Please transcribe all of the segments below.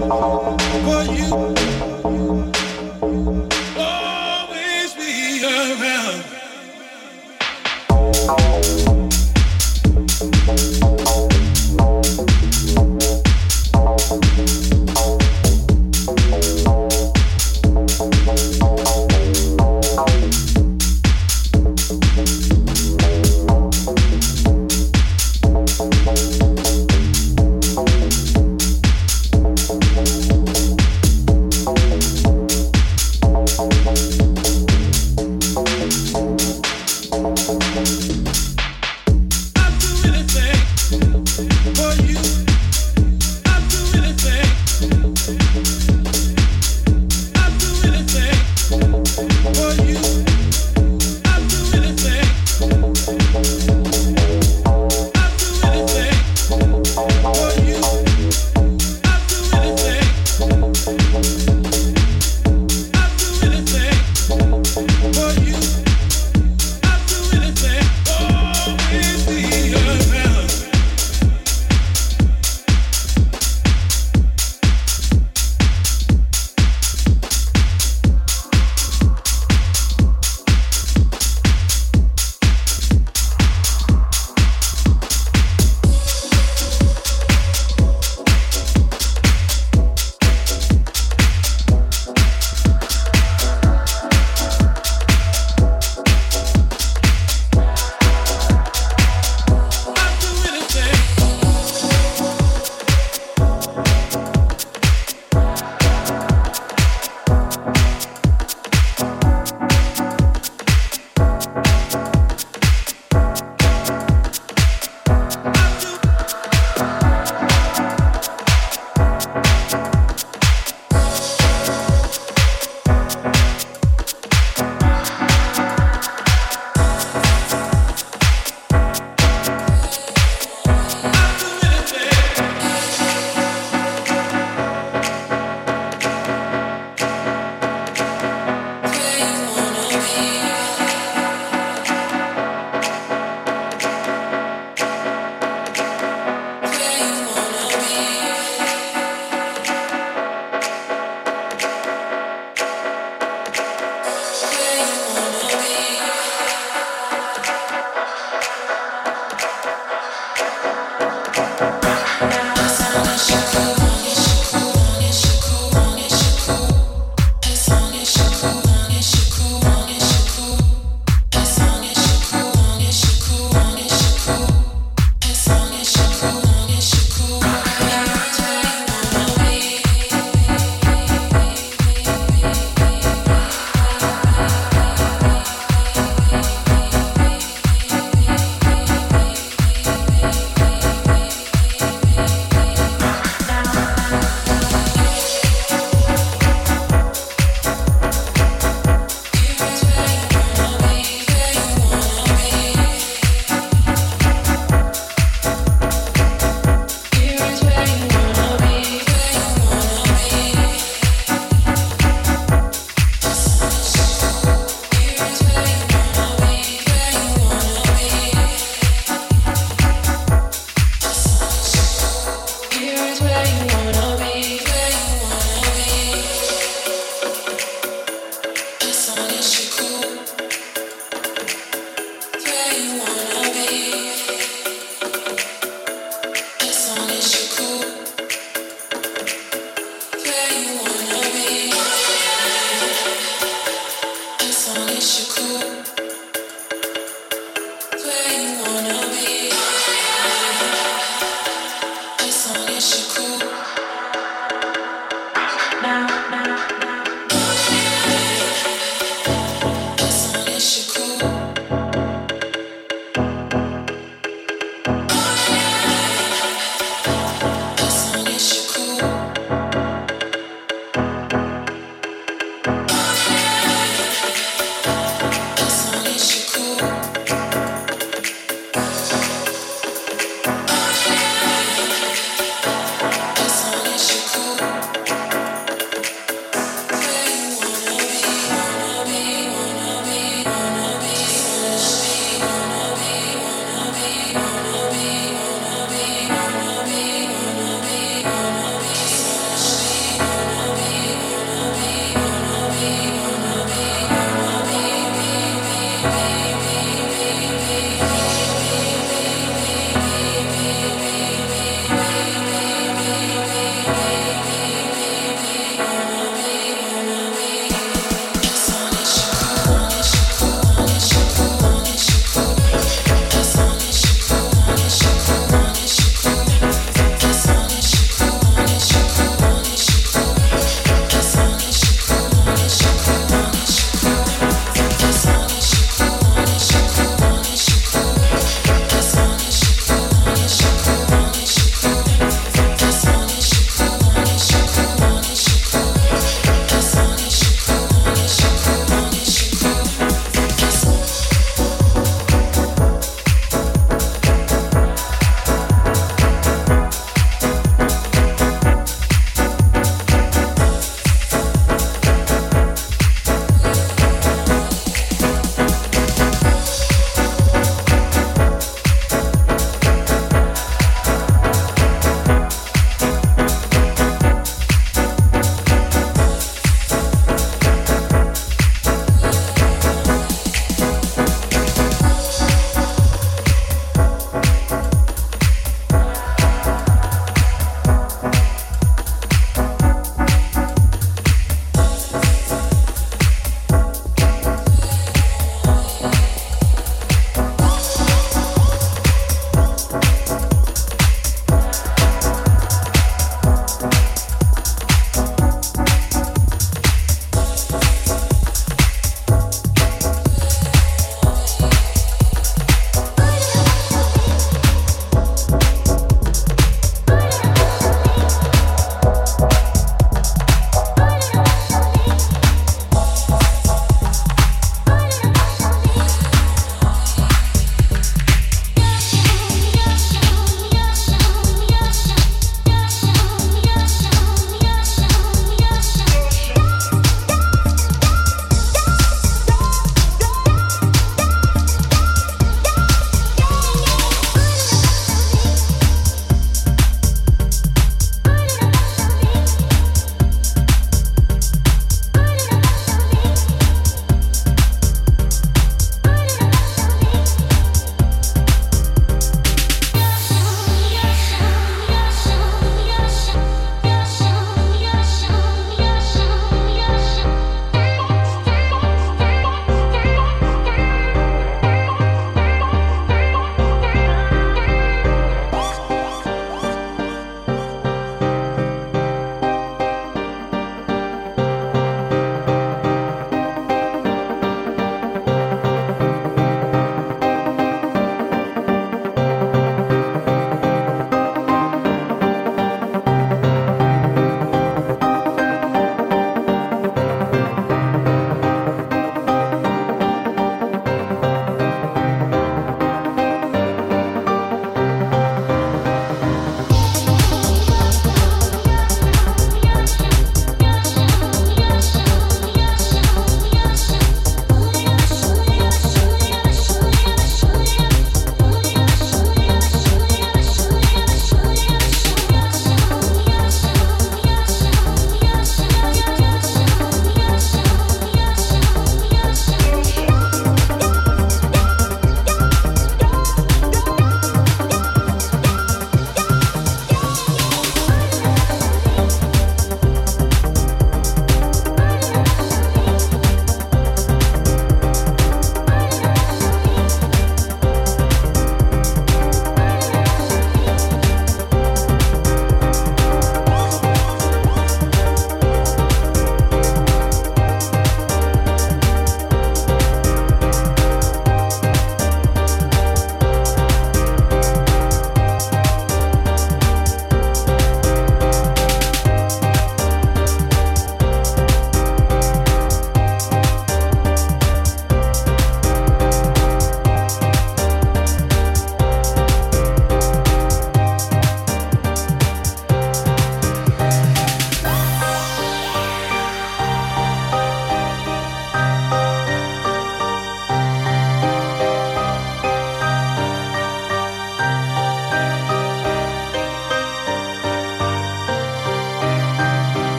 Now Deixa com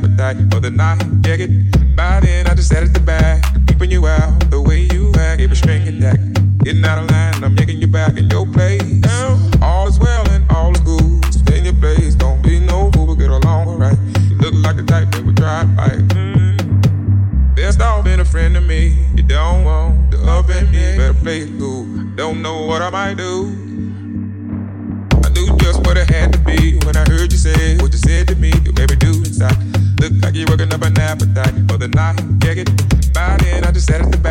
appetite for the night. Yeah, get by then, I just sat at the back, Keeping you out the way you act. Every string and deck. Getting out of line, I'm yanking you back in your place. All is well and all is good. Stay in your place, don't be no fool, but get along alright. You look like the type that would try to fight. Best off being a friend to me. You don't want to up in me. Better play it cool. Don't know what I might do. I knew just what it had to be when I heard you say what you said to me working up an appetite for the night. Yeah, it, body, and I just had it the back.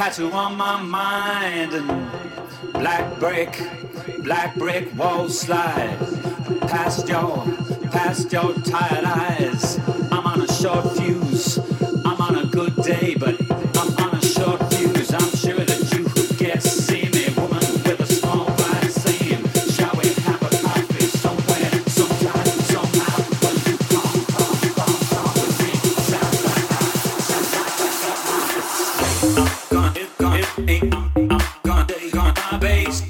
tattoo on my mind and black brick, black brick walls slide past your, past your tire. bass.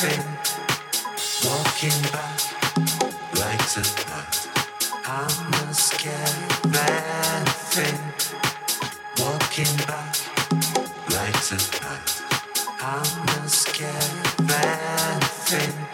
Walking back like the night. I'm a scared man thing. Walking back like the night. I'm a scared man thing.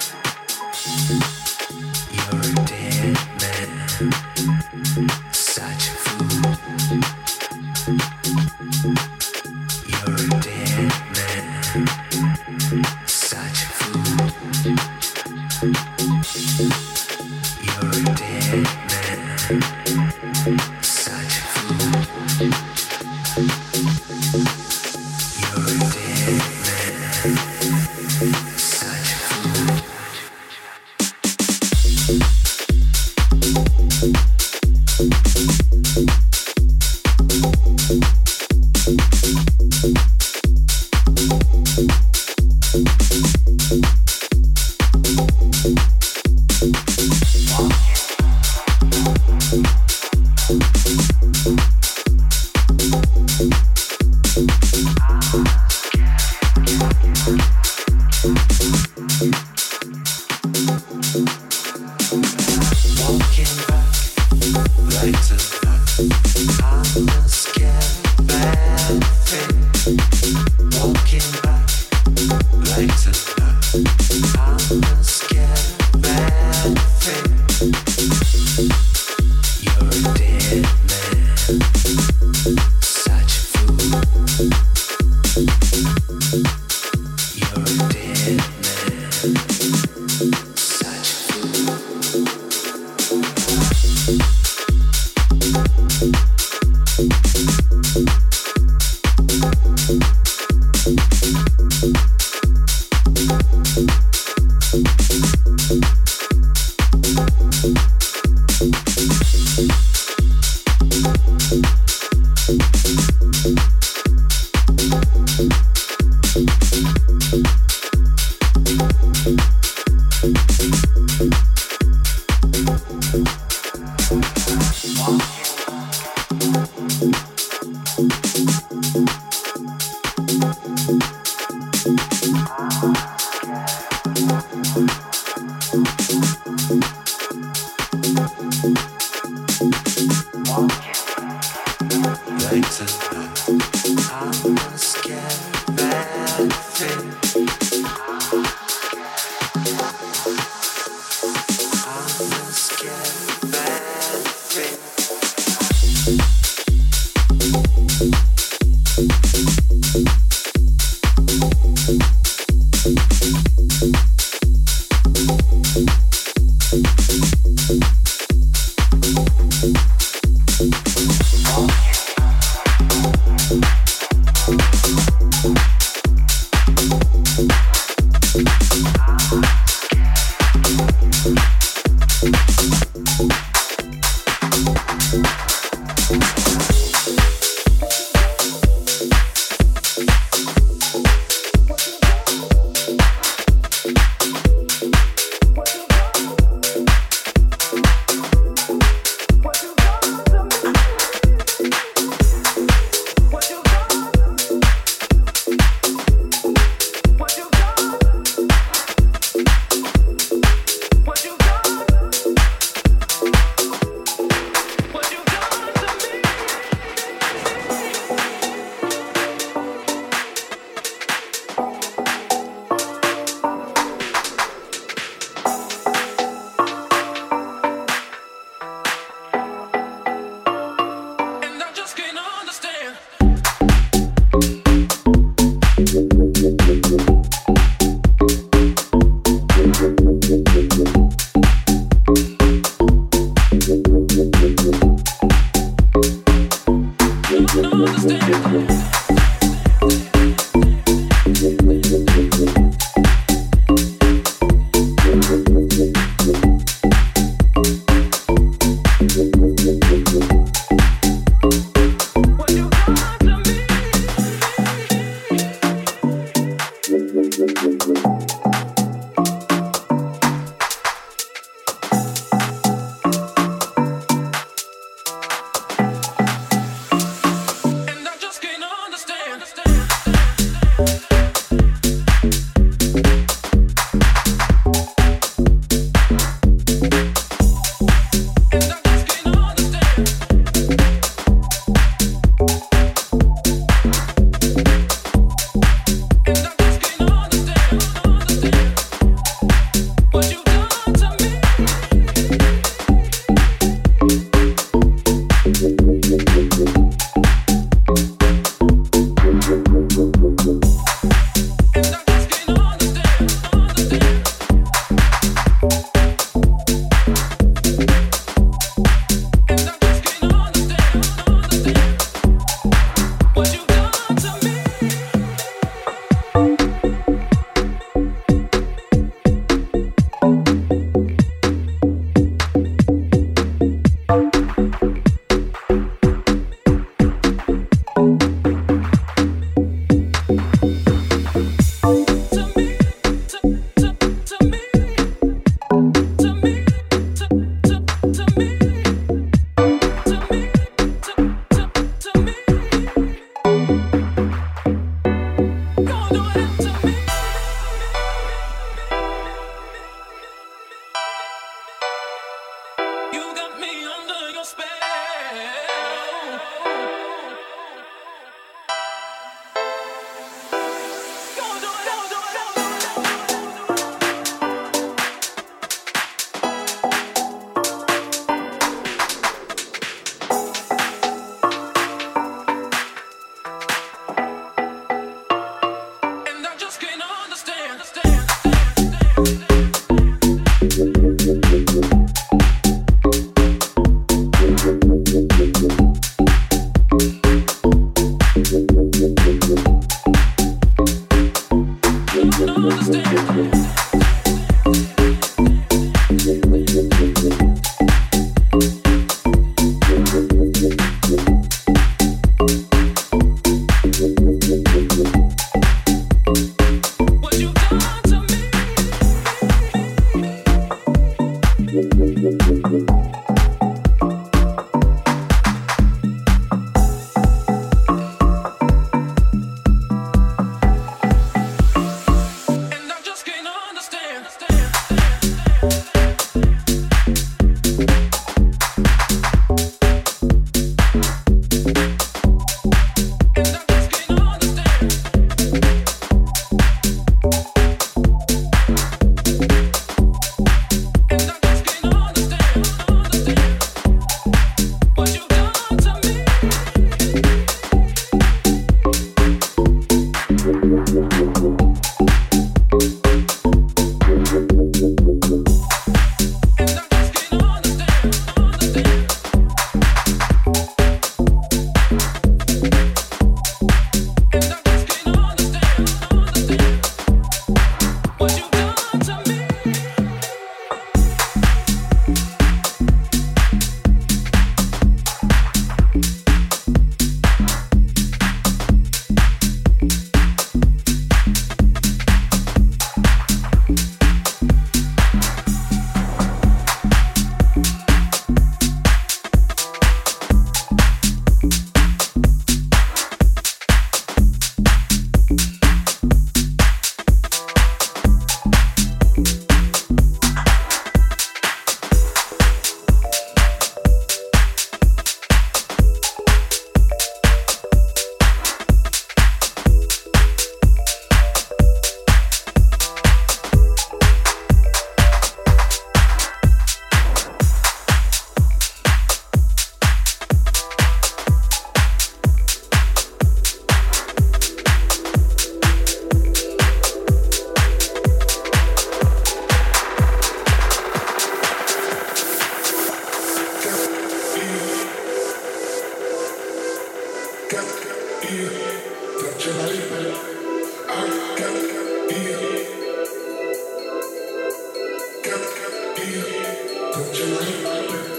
Got your lightning